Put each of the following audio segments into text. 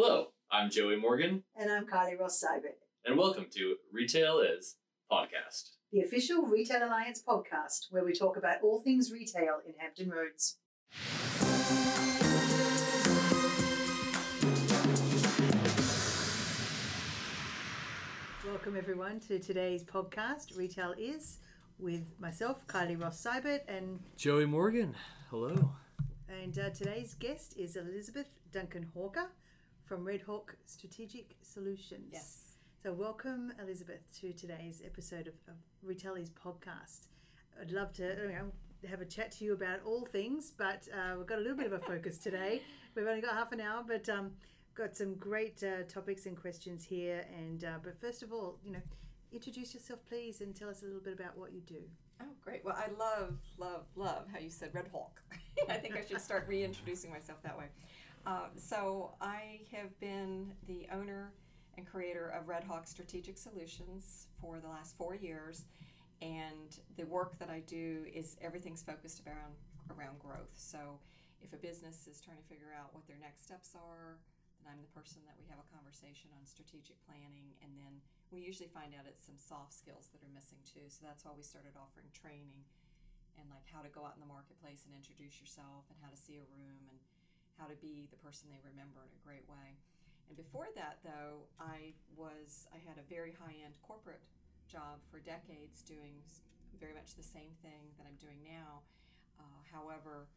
Hello, I'm Joey Morgan, And I'm Kylie Ross Seibert, and welcome to Retail Is Podcast. the official Retail Alliance podcast, where we talk about all things retail in Hampton Roads. Welcome, everyone, to today's podcast, Retail Is, with myself, Kylie Ross Seibert, and, Joey Morgan, hello. and uh, today's guest is Elizabeth Duncan Hawker from Red Hawk Strategic Solutions. Yes. So, welcome, Elizabeth, to today's episode of, of Retail Is podcast. I'd love to you know, have a chat to you about all things, but uh, we've got a little bit of a focus today. We've only got half an hour, but um, got some great uh, topics and questions here. And uh, but first of all, you know, introduce yourself, please, and tell us a little bit about what you do. Oh, great. Well, I love, love, love how you said Red Hawk. I think I should start reintroducing myself that way. Uh, so, I have been the owner and creator of Red Hawk Strategic Solutions for the last four years. And the work that I do is everything's focused around, around growth. So, if a business is trying to figure out what their next steps are, then I'm the person that we have a conversation on strategic planning. And then we usually find out it's some soft skills that are missing too. So that's why we started offering training and like how to go out in the marketplace and introduce yourself and how to see a room and how to be the person they remember in a great way. And before that though, I was I had a very high-end corporate job for decades doing very much the same thing that I'm doing now. Uh, however,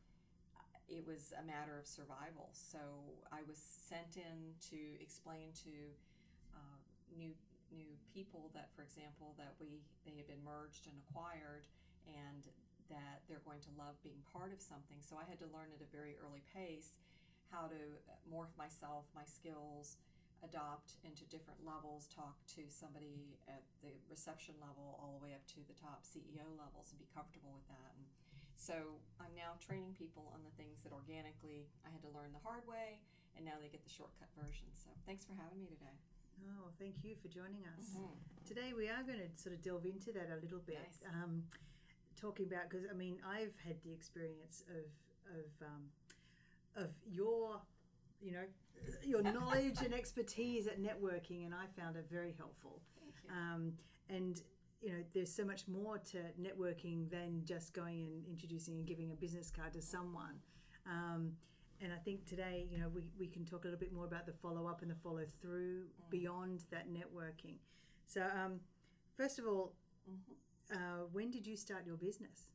it was a matter of survival. So I was sent in to explain to uh, new new people that, for example, that we they had been merged and acquired, and that they're going to love being part of something. So I had to learn at a very early pace how to morph myself, my skills, adopt into different levels, talk to somebody at the reception level all the way up to the top CEO levels, and be comfortable with that. And so I'm now training people on the things that organically I had to learn the hard way, and now they get the shortcut version. So thanks for having me today. Oh, thank you for joining us. Mhm. Today we are going to sort of delve into that a little bit. Nice. Um, talking about because I mean I've had the experience of of um, of your you know your knowledge and expertise at networking, and I found it very helpful. Um, and you know, there's so much more to networking than just going and introducing and giving a business card to someone. Um, and I think today, you know, we, we can talk a little bit more about the follow up and the follow through beyond that networking. So, um, first of all, Mhm. Uh, when did you start your business?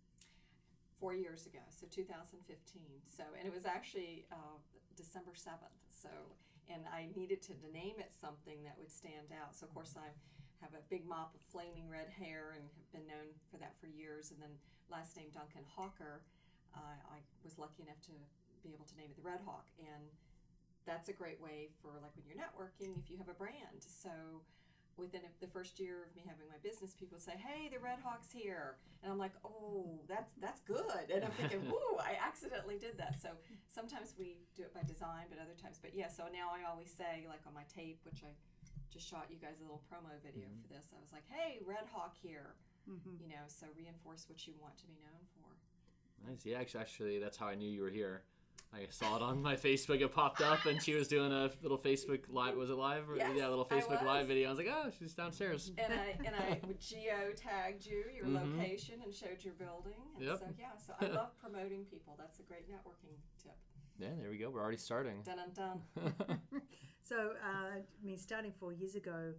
four years ago, so 2015. So, and it was actually uh, December 7th. So, and I needed to name it something that would stand out. So, of course, I have a big mop of flaming red hair and have been known for that for years. And then last name Duncan Hawker, uh, I was lucky enough to be able to name it the Red Hawk. And that's a great way for like when you're networking, if you have a brand. So, within the first year of me having my business, people say, "Hey, the Red Hawks here," and I'm like, "Oh, that's that's good." And I'm thinking, "Ooh, I accidentally did that." So sometimes we do it by design, but other times, but yeah. So now I always say, like on my tape, which I just shot you guys a little promo video for this. I was like, "Hey, Red Hawk here," Mm-hmm. you know. So reinforce what you want to be known for. Nice. Yeah, actually, actually, that's how I knew you were here. I saw it on my Facebook. It popped up, and she was doing a little Facebook live. Was it live? Yes, yeah, a little Facebook live video. I was like, oh, she's downstairs. And I and I geo tagged you, your Mhm. location, and showed your building. And Yep. so yeah, so I love promoting people. That's a great networking tip. Yeah, there we go. We're already starting. Dun dun dun. So, uh, I mean, starting four years ago,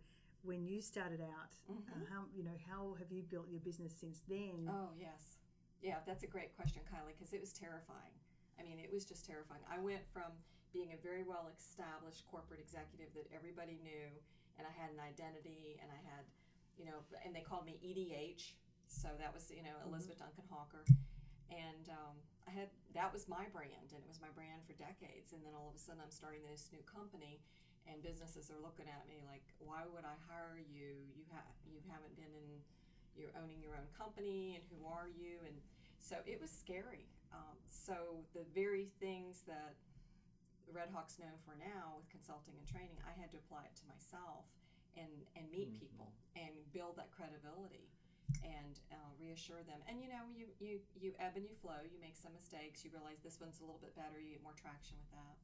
when you started out, uh, Mhm. how you know how have you built your business since then? Oh, yes. Yeah, that's a great question, Kylie, because it was terrifying. I mean, it was just terrifying. I went from being a very well established corporate executive that everybody knew, and I had an identity, and I had, you know, and they called me EDH. So that was, you know, Elizabeth Duncan Hawker. And um, I had, that was my brand, and it was my brand for decades. And then all of a sudden, I'm starting this new company, and businesses are looking at me like, why would I hire you? You, ha- you haven't been in you're owning your own company and who are you and so it was scary. Um, so the very things that red hawk's known for now with consulting and training i had to apply it to myself and and meet Mhm. people and build that credibility and uh, reassure them. And you know you you you ebb and you flow. You make some mistakes. You realize this one's a little bit better. You get more traction with that.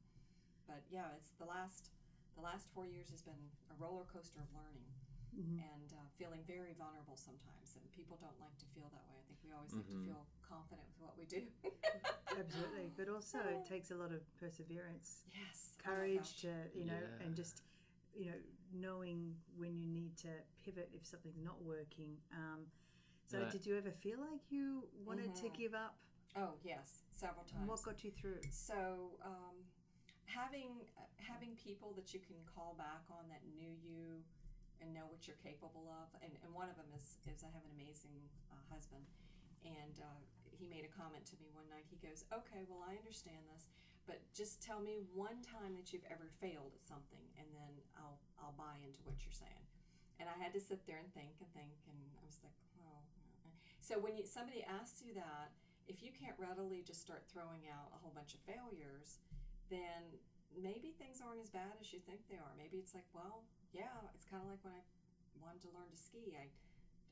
But yeah it's the last the last four years has been a roller coaster of learning Mhm. and uh, feeling very vulnerable sometimes. And people don't like to feel that way. I think we always like to feel confident with what we do. Absolutely, but also it takes a lot of perseverance, yes. Oh courage gosh. to you know, Yeah. and just you know knowing when you need to pivot if something's not working. Um, so, Yeah. did you ever feel like you wanted to Mhm. give up? Oh yes, several times. And what got you through? So um, having uh, having people that you can call back on that knew you and know what you're capable of, and, and one of them is is I have an amazing uh, husband, and uh, he made a comment to me one night. He goes, "Okay, well I understand this, but just tell me one time that you've ever failed at something, and then I'll I'll buy into what you're saying." And I had to sit there and think and think, and I was like, "Well." So when you, somebody asks you that, if you can't readily just start throwing out a whole bunch of failures, then maybe things aren't as bad as you think they are. Maybe it's like, well, yeah, it's kind of like when I wanted to learn to ski. I,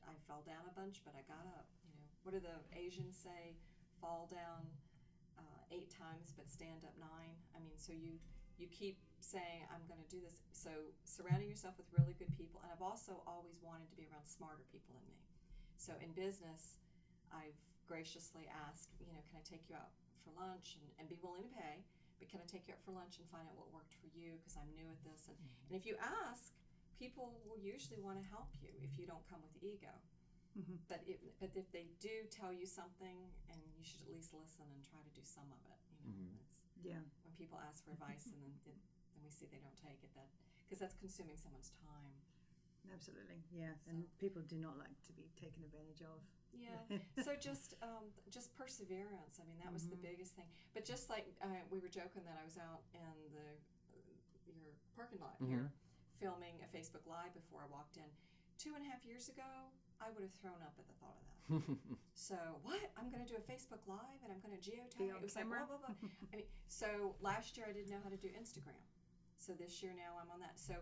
I fell down a bunch, but I got up. You know, what do the Asians say? Fall down uh, eight times, but stand up nine. I mean, so you you keep saying, I'm going to do this. So surrounding yourself with really good people, and I've also always wanted to be around smarter people than me. So in business, I've graciously asked, you know, can I take you out for lunch and, and be willing to pay, but can I take you out for lunch and find out what worked for you because I'm new at this. And, and if you ask, people will usually want to help you if you don't come with ego. Mhm. But, if, but if they do tell you something, and you should at least listen and try to do some of it. You know, Mhm. it's, Yeah, when people ask for advice and then, then we see they don't take it, that because that's consuming someone's time. absolutely. Yeah, and people do not like to be taken advantage of. Yeah. so just um, just perseverance. I mean, that was the Mhm. biggest thing. But just like uh, we were joking that I was out in the uh, your parking lot here filming a Facebook Live before I walked in. Two and a half years ago, I would have thrown up at the thought of that. So what? I'm going to do a Facebook Live and I'm going to geotag. It was camera. like blah blah blah. I mean, so last year I didn't know how to do Instagram. So this year now I'm on that. So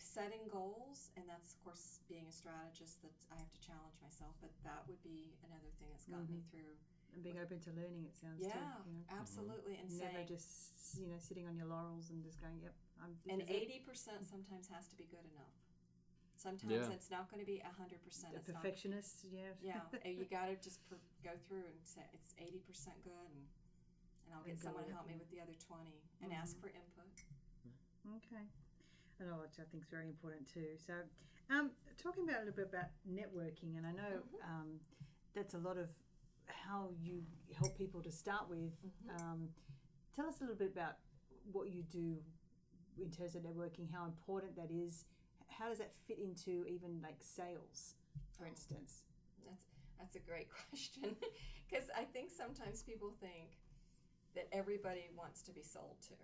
setting goals, and that's of course being a strategist that I have to challenge myself. But that would be another thing that's gotten me mm-hmm. through. and being open to learning, it sounds Yeah, too. You know? Mm-hmm. absolutely. And Never saying, just you know sitting on your laurels and just going, "Yep, I'm." This and eighty percent sometimes has to be good enough. Sometimes Yeah. it's not going to be hundred percent. The It's not perfectionist, yeah. yeah you got to just per, go through and say it's 80% good and and i'll get go someone to help me with the other 20 and ask mm-hmm. for input Okay. I know, which I think is very important too. So, um, talking about a little bit about networking, and I know Mm-hmm. um, that's a lot of how you help people to start with. Mm-hmm. Um, tell us a little bit about what you do in terms of networking, how important that is. How does that fit into even like sales, for Oh. instance? that's that's a great question because i think sometimes people think that everybody wants to be sold to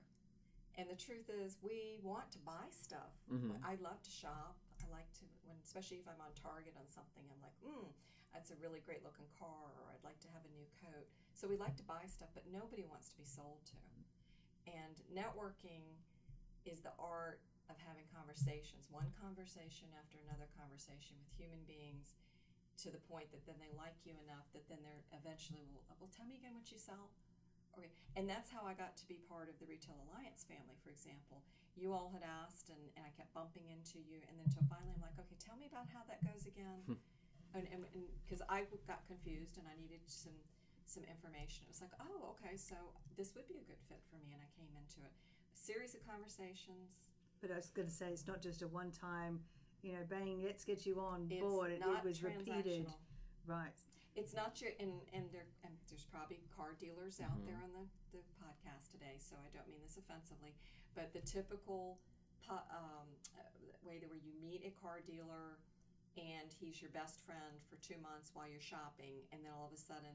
and the truth is we want to buy stuff. Mhm. i love to shop. I like to when especially if i'm on target on something i'm like mm that's a really great looking car or i'd like to have a new coat. So we like to buy stuff but nobody wants to be sold to. And networking is the art of having conversations one conversation after another conversation with human beings to the point that then they like you enough that then they're eventually will well tell me again what you sell okay and that's how i got to be part of the retail alliance family for example. You all had asked and, and i kept bumping into you and then until finally i'm like okay tell me about how that goes again. Hmm. And because i got confused and i needed some some information. It was like oh okay so this would be a good fit for me and i came into it. A series of conversations. But I was going to say it's not just a one-time, you know, bang, let's get you on it's board. It, not it was repeated, right? It's not your and and there and there's probably car dealers out Mhm. there on the, the podcast today so i don't mean this offensively but the typical um, uh, way that where you meet a car dealer and he's your best friend for two months while you're shopping and then all of a sudden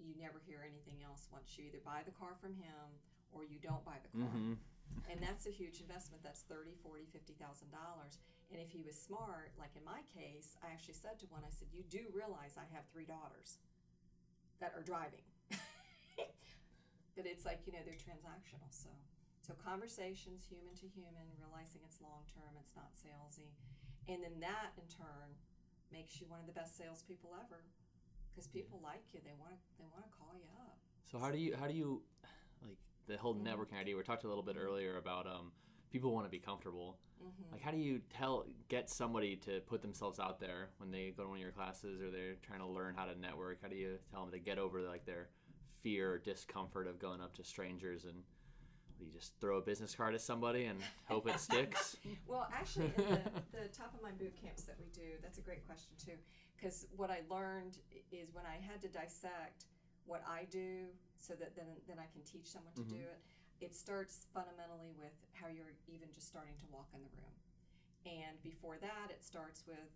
you never hear anything else once you either buy the car from him or you don't buy the car. Hmm and that's a huge investment that's 30 40 50 thousand dollars and if he was smart like in my case i actually said to one i said you do realize i have three daughters that are driving. But it's like you know they're transactional so. So conversations human to human realizing it's long term it's not salesy. And then that in turn makes you one of the best salespeople ever. Because people like you they want to they want to call you up. So how do you how do you like the whole Mhm. networking idea? We talked a little bit earlier about um, people want to be comfortable. Mm-hmm. Like, how do you tell get somebody to put themselves out there when they go to one of your classes or they're trying to learn how to network? How do you tell them to get over like their fear or discomfort of going up to strangers and you just throw a business card at somebody and hope it sticks? Well, actually, in the, the top of my boot camps that we do, that's a great question too. Because what I learned is when I had to dissect what I do so that then, then I can teach someone to Mhm. do it, it starts fundamentally with how you're even just starting to walk in the room. And before that, it starts with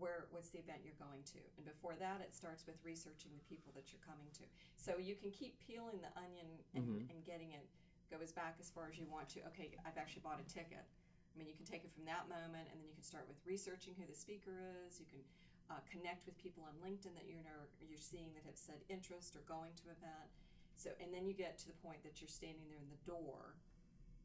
where what's the event you're going to. And before that it starts with researching the people that you're coming to. So you can keep peeling the onion and, Mhm. and getting it go as back as far as you want to. Okay i've actually bought a ticket. I mean you can take it from that moment and then you can start with researching who the speaker is. You can uh, connect with people on linkedin that you know you're seeing that have said interest or going to event so and then you get to the point that you're standing there in the door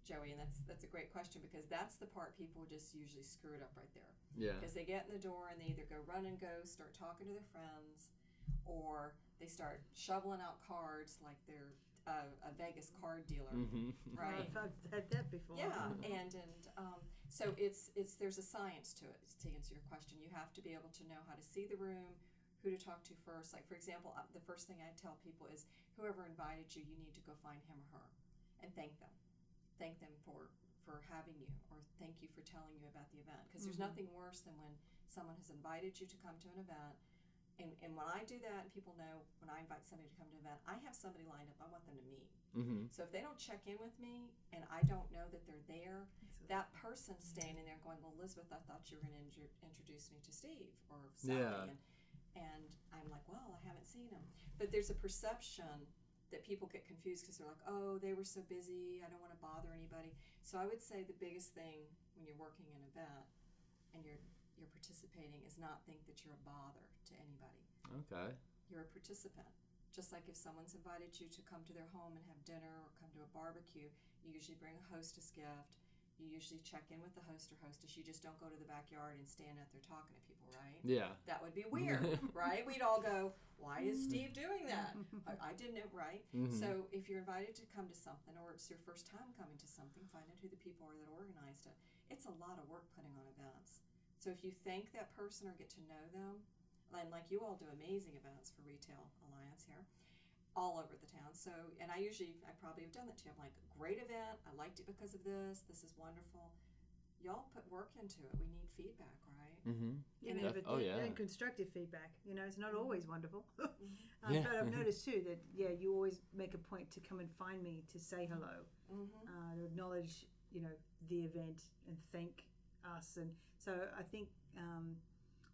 joey and that's that's a great question because that's the part people just usually screw it up right there yeah. because they get in the door and they either go run and go, start talking to their friends, or they start shoveling out cards like they're a, a Vegas card dealer, hmm right? I've, I've had that before. Yeah, and and um, so it's it's there's a science to it. To answer your question, you have to be able to know how to see the room, who to talk to first. Like for example, uh, the first thing I tell people is whoever invited you, you need to go find him or her, and thank them, thank them for for having you, or thank you for telling you about the event. Because there's Mhm. nothing worse than when someone has invited you to come to an event. And, and when I do that, and people know when I invite somebody to come to an event, I have somebody lined up I want them to meet. hmm So if they don't check in with me and I don't know that they're there, that person standing there going, "Well, Elizabeth, I thought you were going to introduce me to Steve or Sally," Yeah. and, and I'm like, "Well, I haven't seen them. But there's a perception that people get confused because they're like, "Oh, they were so busy. I don't want to bother anybody." So I would say the biggest thing when you're working an event and you're you're participating is not think that you're a bother to anybody Okay. you're a participant. Just like if someone's invited you to come to their home and have dinner or come to a barbecue, you usually bring a hostess gift. You usually check in with the host or hostess. You just don't go to the backyard and stand out there talking to people, right? Yeah. That would be weird, right? We'd all go, "Why is Steve doing that?" I, I didn't know, right? Mhm. So if you're invited to come to something, or it's your first time coming to something, find out who the people are that organized it. It's a lot of work putting on events. So if you thank that person or get to know them, and like you all do amazing events for Retail Alliance here, all over the town. So, and I usually, I probably have done that too. I'm like, great event. I liked it because of this. This is wonderful. Y'all put work into it. We need feedback, right? hmm You And know, but oh, yeah, yeah. and constructive feedback. You know, it's not always wonderful. um, Yeah. But I've noticed too that yeah, you always make a point to come and find me to say hello, Mm-hmm. uh, to acknowledge you know the event and thank us. And so I think um,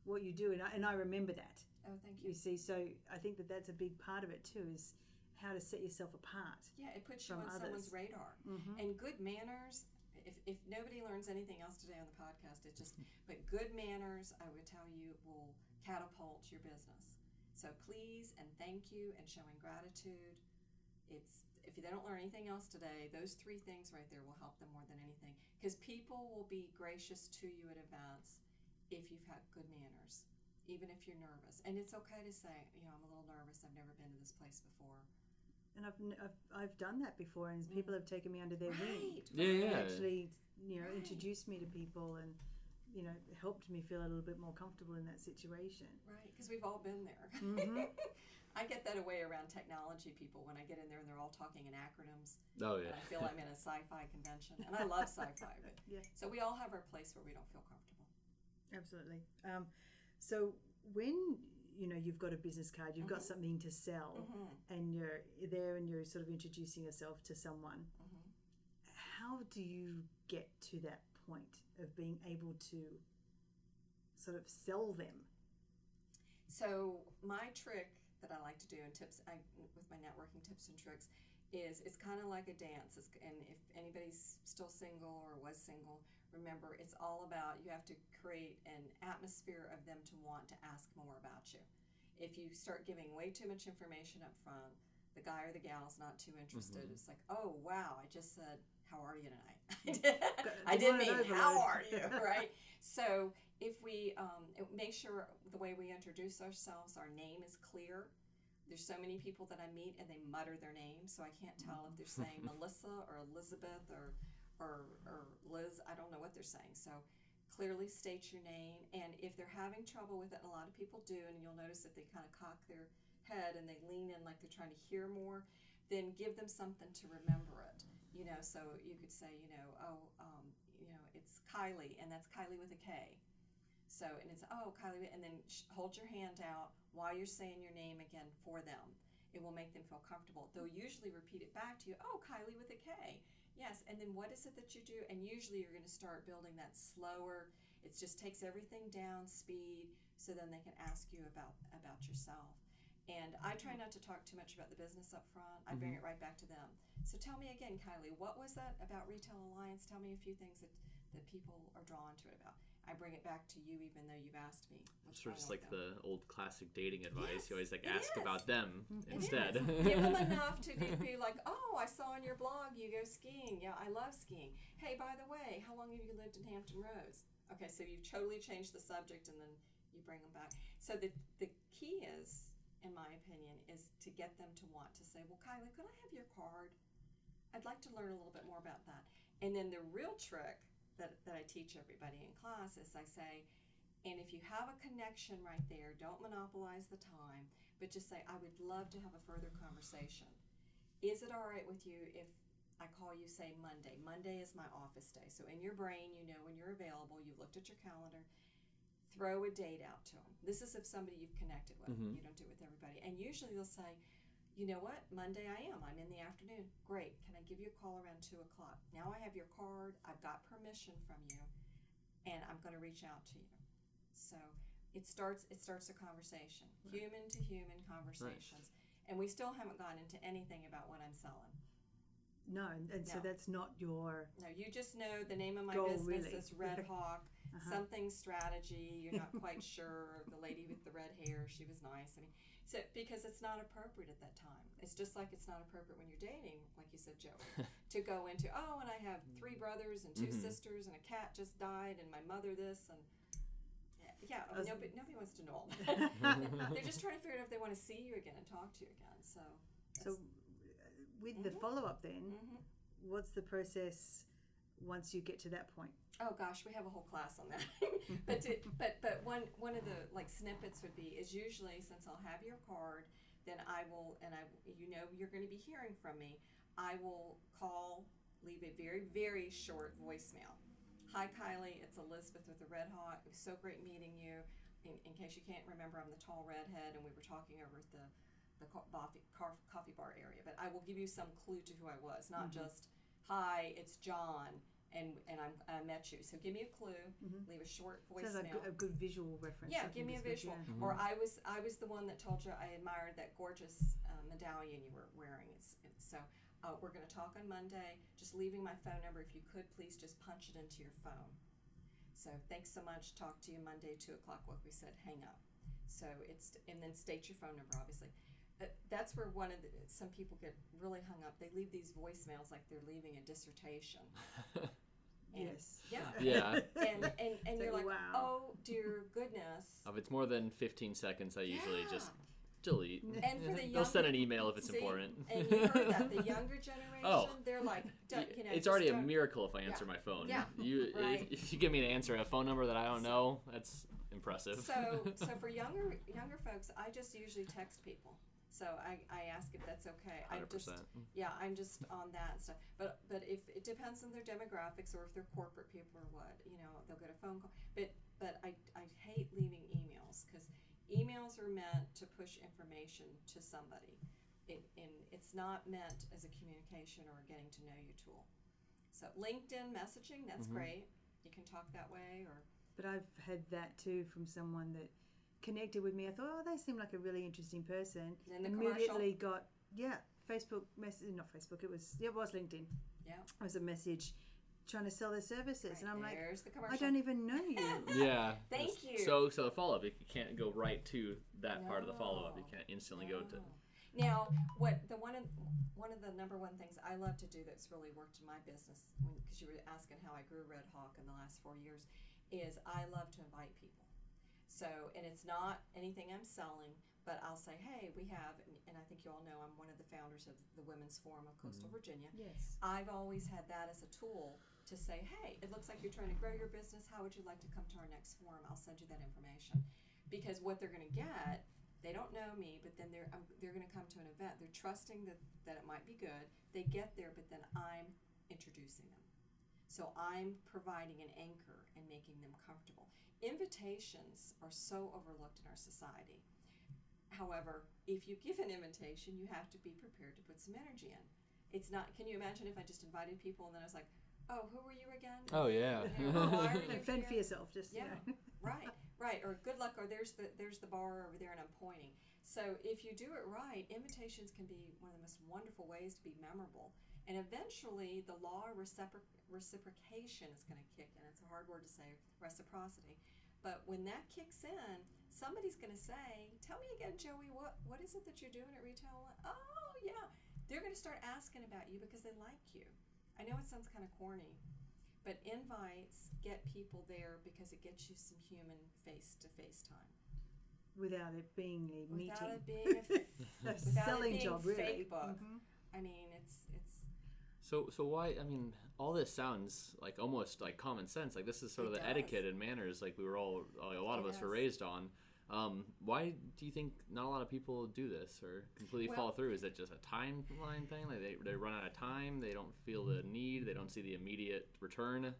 what you do, and I, and I remember that. Oh, thank You you. see, so I think that that's a big part of it too, is how to set yourself apart. Yeah, it puts you on someone's radar. Mm-hmm. And good manners, if, if nobody learns anything else today on the podcast, it's just, but good manners, I would tell you, will catapult your business. So please and thank you and showing gratitude. It's, if they don't learn anything else today, those three things right there will help them more than anything. Because people will be gracious to you at events if you've had good manners, even if you're nervous. And it's okay to say, you know, I'm a little nervous, I've never been to this place before. And I've, n- I've I've done that before, and people have taken me under their wing. Right. Yeah, They yeah. actually, you know, Right. introduced me to people and, you know, helped me feel a little bit more comfortable in that situation. Right, because we've all been there. Mhm. I get that away around technology people when I get in there and they're all talking in acronyms. Oh And yeah. I feel I'm in a sci-fi convention, and I love sci-fi. But Yeah. so we all have our place where we don't feel comfortable. Absolutely. Um, so when you know you've got a business card, you've got Mhm. something to sell, Mm-hmm. and you're there and you're sort of introducing yourself to someone. Mm-hmm. How do you get to that point of being able to sort of sell them? So my trick that I like to do and tips I, with my networking tips and tricks is it's kind of like a dance. It's, and if anybody's still single or was single, remember it's all about you have to create an atmosphere of them to want to ask more about you. If you start giving way too much information up front, the guy or the gal's not too interested. Mhm. It's like, oh wow, I just said, how are you tonight? I did, I did mean, how are you, right? So if we um, make sure the way we introduce ourselves, our name is clear. There's so many people that I meet and they mutter their name, so I can't tell if they're saying Melissa or Elizabeth or or, or Liz, I don't know what they're saying. So clearly state your name, and if they're having trouble with it, and a lot of people do, and you'll notice that they kind of cock their head and they lean in like they're trying to hear more, then give them something to remember it. You know, so you could say, you know, oh, um, you know, it's Kylie, and that's Kylie with a K. So, and it's, oh, Kylie, and then hold your hand out while you're saying your name again for them. It will make them feel comfortable. They'll usually repeat it back to you, oh, Kylie with a K. Yes, and then what is it that you do? And usually you're going to start building that slower. It just takes everything down speed so then they can ask you about about yourself. And I try not to talk too much about the business up front. I bring mm-hmm. it right back to them. So tell me again, Kylie, what was that about Retail Alliance? Tell me a few things that, that people are drawn to it about. I bring it back to you even though you've asked me. It's Sort of just like them. the old classic dating advice. Yes, you always like ask is. about them mm-hmm. It instead. Give them enough to be be like, oh, I saw on your blog you go skiing. Yeah, I love skiing. Hey, by the way, how long have you lived in Hampton Roads? Okay, so you've totally changed the subject and then you bring them back. So the, the key is, in my opinion, is to get them to want to say, well, Kylie, could I have your card? I'd like to learn a little bit more about that. And then the real trick that, that I teach everybody in class is I say, and if you have a connection right there, don't monopolize the time, but just say, I would love to have a further conversation. Is it all right with you if I call you, say, Monday? Monday is my office day. So in your brain, you know when you're available, you've looked at your calendar, throw a date out to them. This is if somebody you've connected with. Mhm. You don't do it with everybody. And usually they'll say, you know what? Monday I am. I'm in the afternoon. Great. Can I give you a call around two o'clock? Now I have your card. I've got permission from you, and I'm going to reach out to you. So it starts. It starts a conversation, human to human conversations, and we still haven't gone into anything about what I'm selling. No, and, and so that's not your No, you just know the name of my Goal, business really. is Red Hawk. Uh-huh. Something strategy. You're not quite sure. The lady with the red hair, she was nice. I mean, so because it's not appropriate at that time. It's just like it's not appropriate when you're dating, like you said, Joey, to go into oh, and I have three brothers and 2 Mhm. sisters, and a cat just died, and my mother this, and yeah, I mean, nobody, nobody wants to know all that. They're just trying to figure out if they want to see you again and talk to you again. So, so uh, with the Mhm. follow up then hmm what's the process once you get to that point Oh gosh, we have a whole class on that. but to, but but one one of the like snippets would be is usually since I'll have your card, then I will and I you know you're going to be hearing from me. I will call, leave a very very short voicemail. Hi Kylie, it's Elizabeth with the Red Hawk. It was so great meeting you. In, in case you can't remember, I'm the tall redhead, and we were talking over at the the coffee, coffee bar area. But I will give you some clue to who I was, not Mhm. just hi, it's John and and I'm, I met you. So give me a clue. Mhm. Leave a short sounds voicemail. like a, a good visual reference yeah, give me a that's good, visual. yeah. Or I was I was the one that told you I admired that gorgeous uh, medallion you were wearing. It's, it's so. Uh, we're going to talk on Monday. Just leaving my phone number. If you could, please just punch it into your phone. So thanks so much. Talk to you Monday, two o'clock. Like we said, hang up. So it's and then state your phone number, obviously. Uh, that's where one of the, some people get really hung up. They leave these voicemails like they're leaving a dissertation. And- yes Yeah. Yeah. and and, and It's you're like, like, wow. oh dear goodness. if it's more than 15 seconds, I usually Yeah. just delete. And for the younger, They'll send an email if it's see, important. And you heard that the younger generation, Oh. they're like, don't, you know, it's already a don't- miracle if I answer my phone. Yeah. You Right. if, if you give me an answer, a phone number that I don't So- know, that's impressive. So so for younger younger folks, I just usually text people. So I, I ask if that's okay. I Hundred just percent. yeah, I'm just on that stuff. But but if it depends on their demographics or if they're corporate people or what, you know, they'll get a phone call. But but I, I hate leaving emails because emails are meant to push information to somebody. It, and it's not meant as a communication or a getting to know you tool. So LinkedIn messaging, that's Mhm. great. You can talk that way or But I've had that too from someone that connected with me. I thought, oh, they seem like a really interesting person. then the commercial. Immediately got yeah, Facebook message, not Facebook. It was yeah, it was LinkedIn. Yeah. It was a message trying to sell their services, Right, and I'm like, the. I don't even know you. Yeah. Thank Just- you. So so the follow up, you can't go right to that part of the follow up. You can't instantly go to. Now, what the one of one of the number one things I love to do that's really worked in my business, because you were asking how I grew Red Hawk in the last four years, is I love to invite people. So, and it's not anything I'm selling, but I'll say, hey, we have, and, and I think you all know I'm one of the founders of the Women's Forum of Coastal Virginia. yes. I've always had that as a tool to say, hey, it looks like you're trying to grow your business. How would you like to come to our next forum? I'll send you that information. Because what they're going to get, they don't know me, but then they're um, they're going to come to an event. They're trusting that that it might be good. They get there, but then I'm introducing them. So I'm providing an anchor and making them comfortable. Invitations are so overlooked in our society. However, if you give an invitation, you have to be prepared to put some energy in. It's not. Can you imagine if I just invited people and then I was like, "Oh, who are you again?" Oh yeah. You know, why are you Fend for yourself, just Yeah. you know. right, right. Or good luck. Or there's the there's the bar over there, and I'm pointing. So if you do it right, invitations can be one of the most wonderful ways to be memorable. And eventually, the law of recipro- reciprocation is going to kick in. It's a hard word to say, reciprocity. But when that kicks in, somebody's going to say, "Tell me again, Joey, what what is it that you're doing at Retail?" One?" Oh, yeah. They're going to start asking about you because they like you. I know it sounds kind of corny, but invites get people there because it gets you some human face to face time. Without it being a Without meeting. it being a, a without it selling being job, really. Facebook. Mhm. I mean, it's it's So so why? I mean, all this sounds like almost like common sense. Like this is sort It of the does. etiquette and manners like we were all like, a lot of It us were raised on. Um, why do you think not a lot of people do this or completely Well- follow through? Is it just a timeline thing? Like they, they run out of time, they don't feel the need, they don't see the immediate return.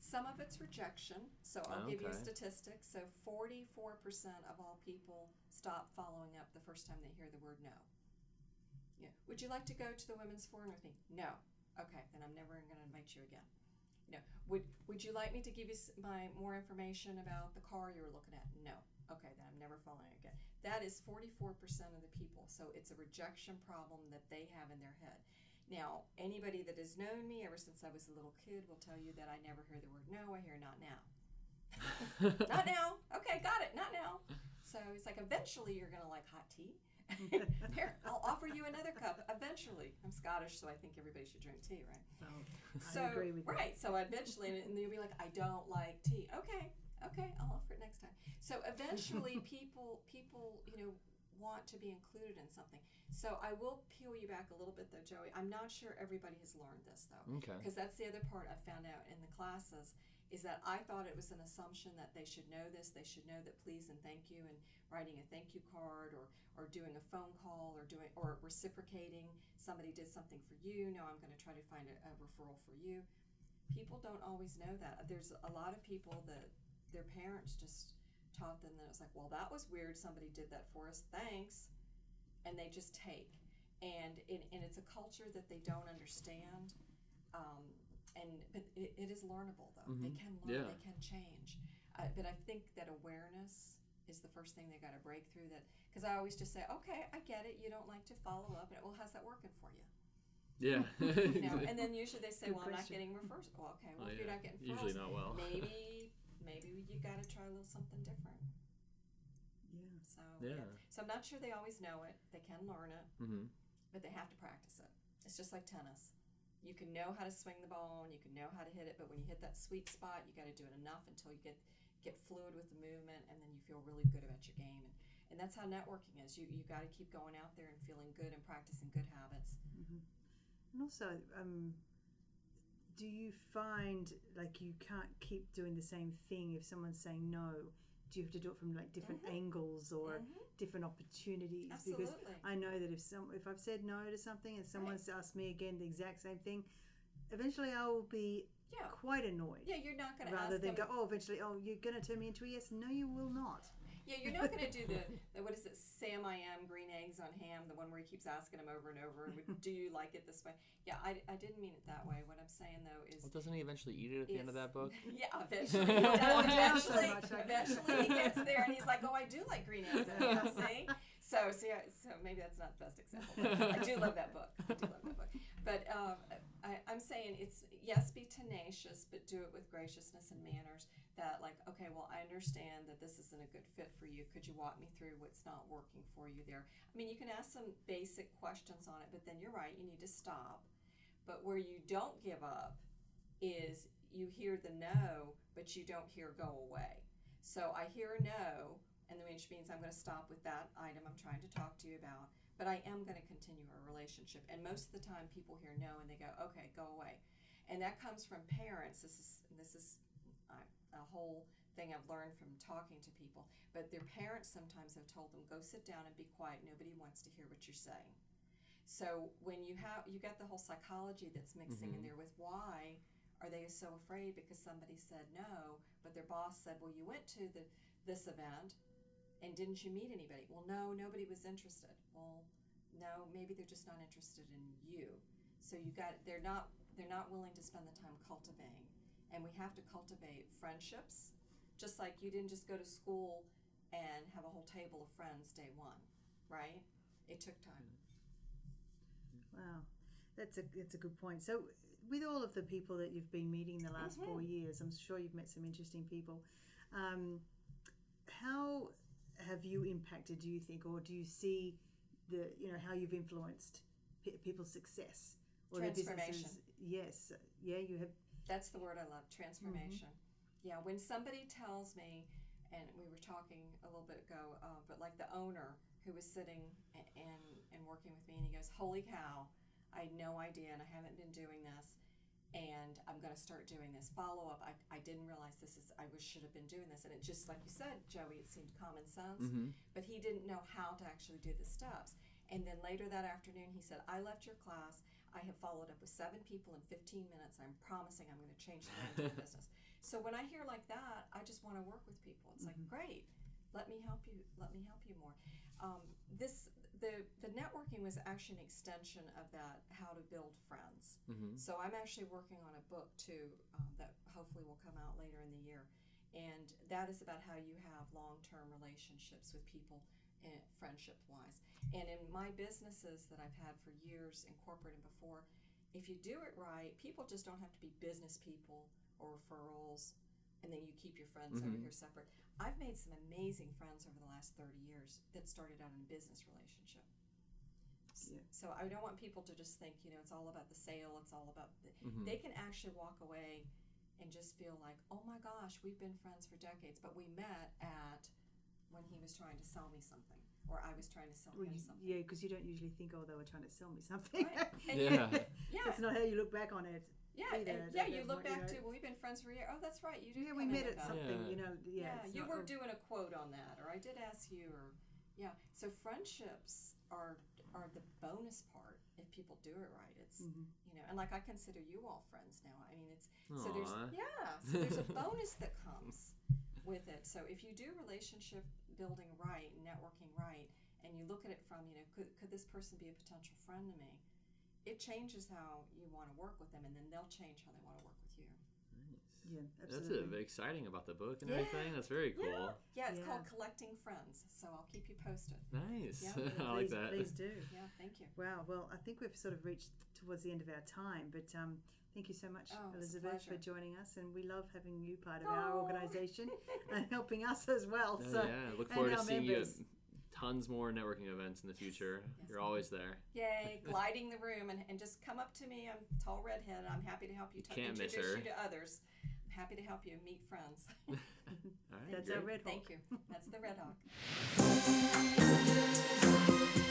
some of it's rejection. So I'll Oh, give you statistics. So 44% of all people stop following up the first time they hear the word no. Yeah. Would you like to go to the women's forum with me? No. Okay, then I'm never going to invite you again. No. Would Would you like me to give you my more information about the car you were looking at? No. Okay, then I'm never following again. That is 44% of the people. So it's a rejection problem that they have in their head. Now, anybody that has known me ever since I was a little kid will tell you that I never hear the word no. I hear not now. not now. Okay, got it. Not now. So it's like eventually you're gonna like hot tea. Here, I'll offer you another cup. Eventually, I'm Scottish, so I think everybody should drink tea, right? Oh, So I agree with that. right. So eventually, and you'll be like, I don't like tea. Okay, okay, I'll offer it next time. So eventually, people people you know want to be included in something. So I will peel you back a little bit though, Joey. I'm not sure everybody has learned this though Okay. because that's the other part I found out in the classes is that I thought it was an assumption that they should know this. They should know that please and thank you and writing a thank you card or or doing a phone call or doing or reciprocating. Somebody did something for you. Now I'm going to try to find a, a referral for you. People don't always know that. There's a lot of people that their parents just taught them that it's like, well, that was weird. Somebody did that for us. Thanks, and they just take. And it, and it's a culture that they don't understand. Um, and but it, it is learnable though. They Mhm. can learn. Yeah. They can change. Uh, but I think that awareness is the first thing they got to break through. That because I always just say, okay, I get it. You don't like to follow up, and well, how's that working for you? Yeah. You know, and then usually they say, Good well, I'm not getting referrals. Well, okay, well, Oh, if you're not getting Usually referrals, not well. maybe maybe you got to try a little something different. Yeah. So Yeah. So I'm not sure they always know it. They can learn it, hmm but they have to practice it. It's just like tennis. You can know how to swing the ball and you can know how to hit it, but when you hit that sweet spot, you got to do it enough until you get get fluid with the movement, and then you feel really good about your game. And, and that's how networking is. You you got to keep going out there and feeling good and practicing good habits. hmm And also, um, do you find like you can't keep doing the same thing if someone's saying no? Do you have to do it from like different Mhm. angles or Mhm. different opportunities? Absolutely. Because I know that if some if I've said no to something and someone's asked me again the exact same thing, eventually I will be yeah. quite annoyed. Yeah, you're not going to Rather ask than them. go, oh, eventually, oh, you're going to turn me into a yes. No, you will not. Yeah, you're not going to do the, the what is it, Sam I am green eggs on ham, the one where he keeps asking him over and over, do you like it this way? Yeah, I, I didn't mean it that way. What I'm saying though is Well, doesn't he eventually eat it at the end of that book? Yeah, eventually. He does. want to know so Eventually, eventually he gets there and he's like, "Oh, I do like green eggs." And ham, see, so see, I- so maybe that's not the best example. But I do love that book. I do love that book. But um, I, I'm saying it's yes, be tenacious, but do it with graciousness and manners. That like, okay, well, I understand that this isn't a good fit for you. Could you walk me through what's not working for you there? I mean, you can ask some basic questions on it, but then you're right. You need to stop. But where you don't give up is you hear the no, but you don't hear go away. So I hear a no, and which means I'm going to stop with that item I'm trying to talk to you about, but I am going to continue our relationship. And most of the time, people hear no and they go, okay, go away. and that comes from parents. This is this is a whole thing I've learned from talking to people. But their parents sometimes have told them, "Go sit down and be quiet. Nobody wants to hear what you're saying." So when you have you got the whole psychology that's mixing in Mhm. there with why are they so afraid because somebody said no, but their boss said, "Well, you went to the this event and didn't you meet anybody?" Well, no, nobody was interested. Well, no, maybe they're just not interested in you. So you got they're not they're not willing to spend the time cultivating. And we have to cultivate friendships, just like you didn't just go to school and have a whole table of friends day one, right? It took time. Wow, that's a that's a good point. So, with all of the people that you've been meeting the last four years, I'm sure you've met some interesting people. Um, how have you impacted? Do you think, or do you see the you know how you've influenced pe- people's success or their Transformation. businesses? Yes, yeah, you have. That's the word I love transformation. Yeah, when somebody tells me, and we were talking a little bit ago, uh, but like the owner who was sitting and, and working with me, and he goes, Holy cow, I had no idea, and I haven't been doing this, and I'm going to start doing this. Follow up, I, I didn't realize this is, I was, should have been doing this. And it just, like you said, Joey, it seemed common sense, Mm-hmm. but he didn't know how to actually do the steps. And then later that afternoon, he said, I left your class. I have followed up with seven people in 15 minutes. I'm promising I'm going to change the way I do business. So when I hear like that, I just want to work with people. It's like, great, let me help you. Let me help you more. Um, this the the networking was actually an extension of that. How to build friends. Mm-hmm. So I'm actually working on a book too um, that hopefully will come out later in the year, and that is about how you have long-term relationships with people, and friendship wise. And in my businesses that I've had for years in corporate and before, if you do it right, people just don't have to be business people or referrals, and then you keep your friends over Mhm. here separate. I've made some amazing friends over the last 30 years that started out in a business relationship. S- Yeah. So I don't want people to just think, you know, it's all about the sale, it's all about the, Mhm. they can actually walk away and just feel like, oh my gosh, we've been friends for decades, but we met at when he was trying to sell me something, or I was trying to sell Well, him you, something. yeah, because you don't usually think, oh, they were trying to sell me something. Right. Yeah. Yeah, That's not how you look back on it. yeah, either. and yeah. You look what, you back know- to, well, we've been friends for a year. Oh, that's right. You did. Yeah, we come met at something, Yeah. you know. Yeah, Yeah, you not were a- doing a quote on that, or I did ask you, or yeah. So friendships are are the bonus part if people do it right. It's Mhm. you know, and like I consider you all friends now. I mean, it's so there's yeah, so there's a bonus that comes with it. So if you do relationship building right, networking right, and you look at it from you know, could could this person be a potential friend to me? It changes how you want to work with them, and then they'll change how they want to work with you. Yeah, That's absolutely. uh, exciting about the book and Yeah. everything. That's very cool. Yeah, yeah. It's Yeah. called collecting friends. So I'll keep you posted. Nice. Yeah. I like that. Please do. Yeah, thank you. Wow. Well, I think we've sort of reached towards the end of our time, but um, thank you so much, Oh, Elizabeth, for joining us, and we love having you part of our Oh. organisation and helping us as well. Oh, so, yeah, look and forward to our seeing members. you tons more networking events in the future. Yes, You're always there. Yay, gliding the room and, and just come up to me. I'm a tall redhead. I'm happy to help you t- Can't miss introduce her. you to others. Happy to help you meet friends. All right, that's great. our red hawk. Thank you. That's the Red Hawk.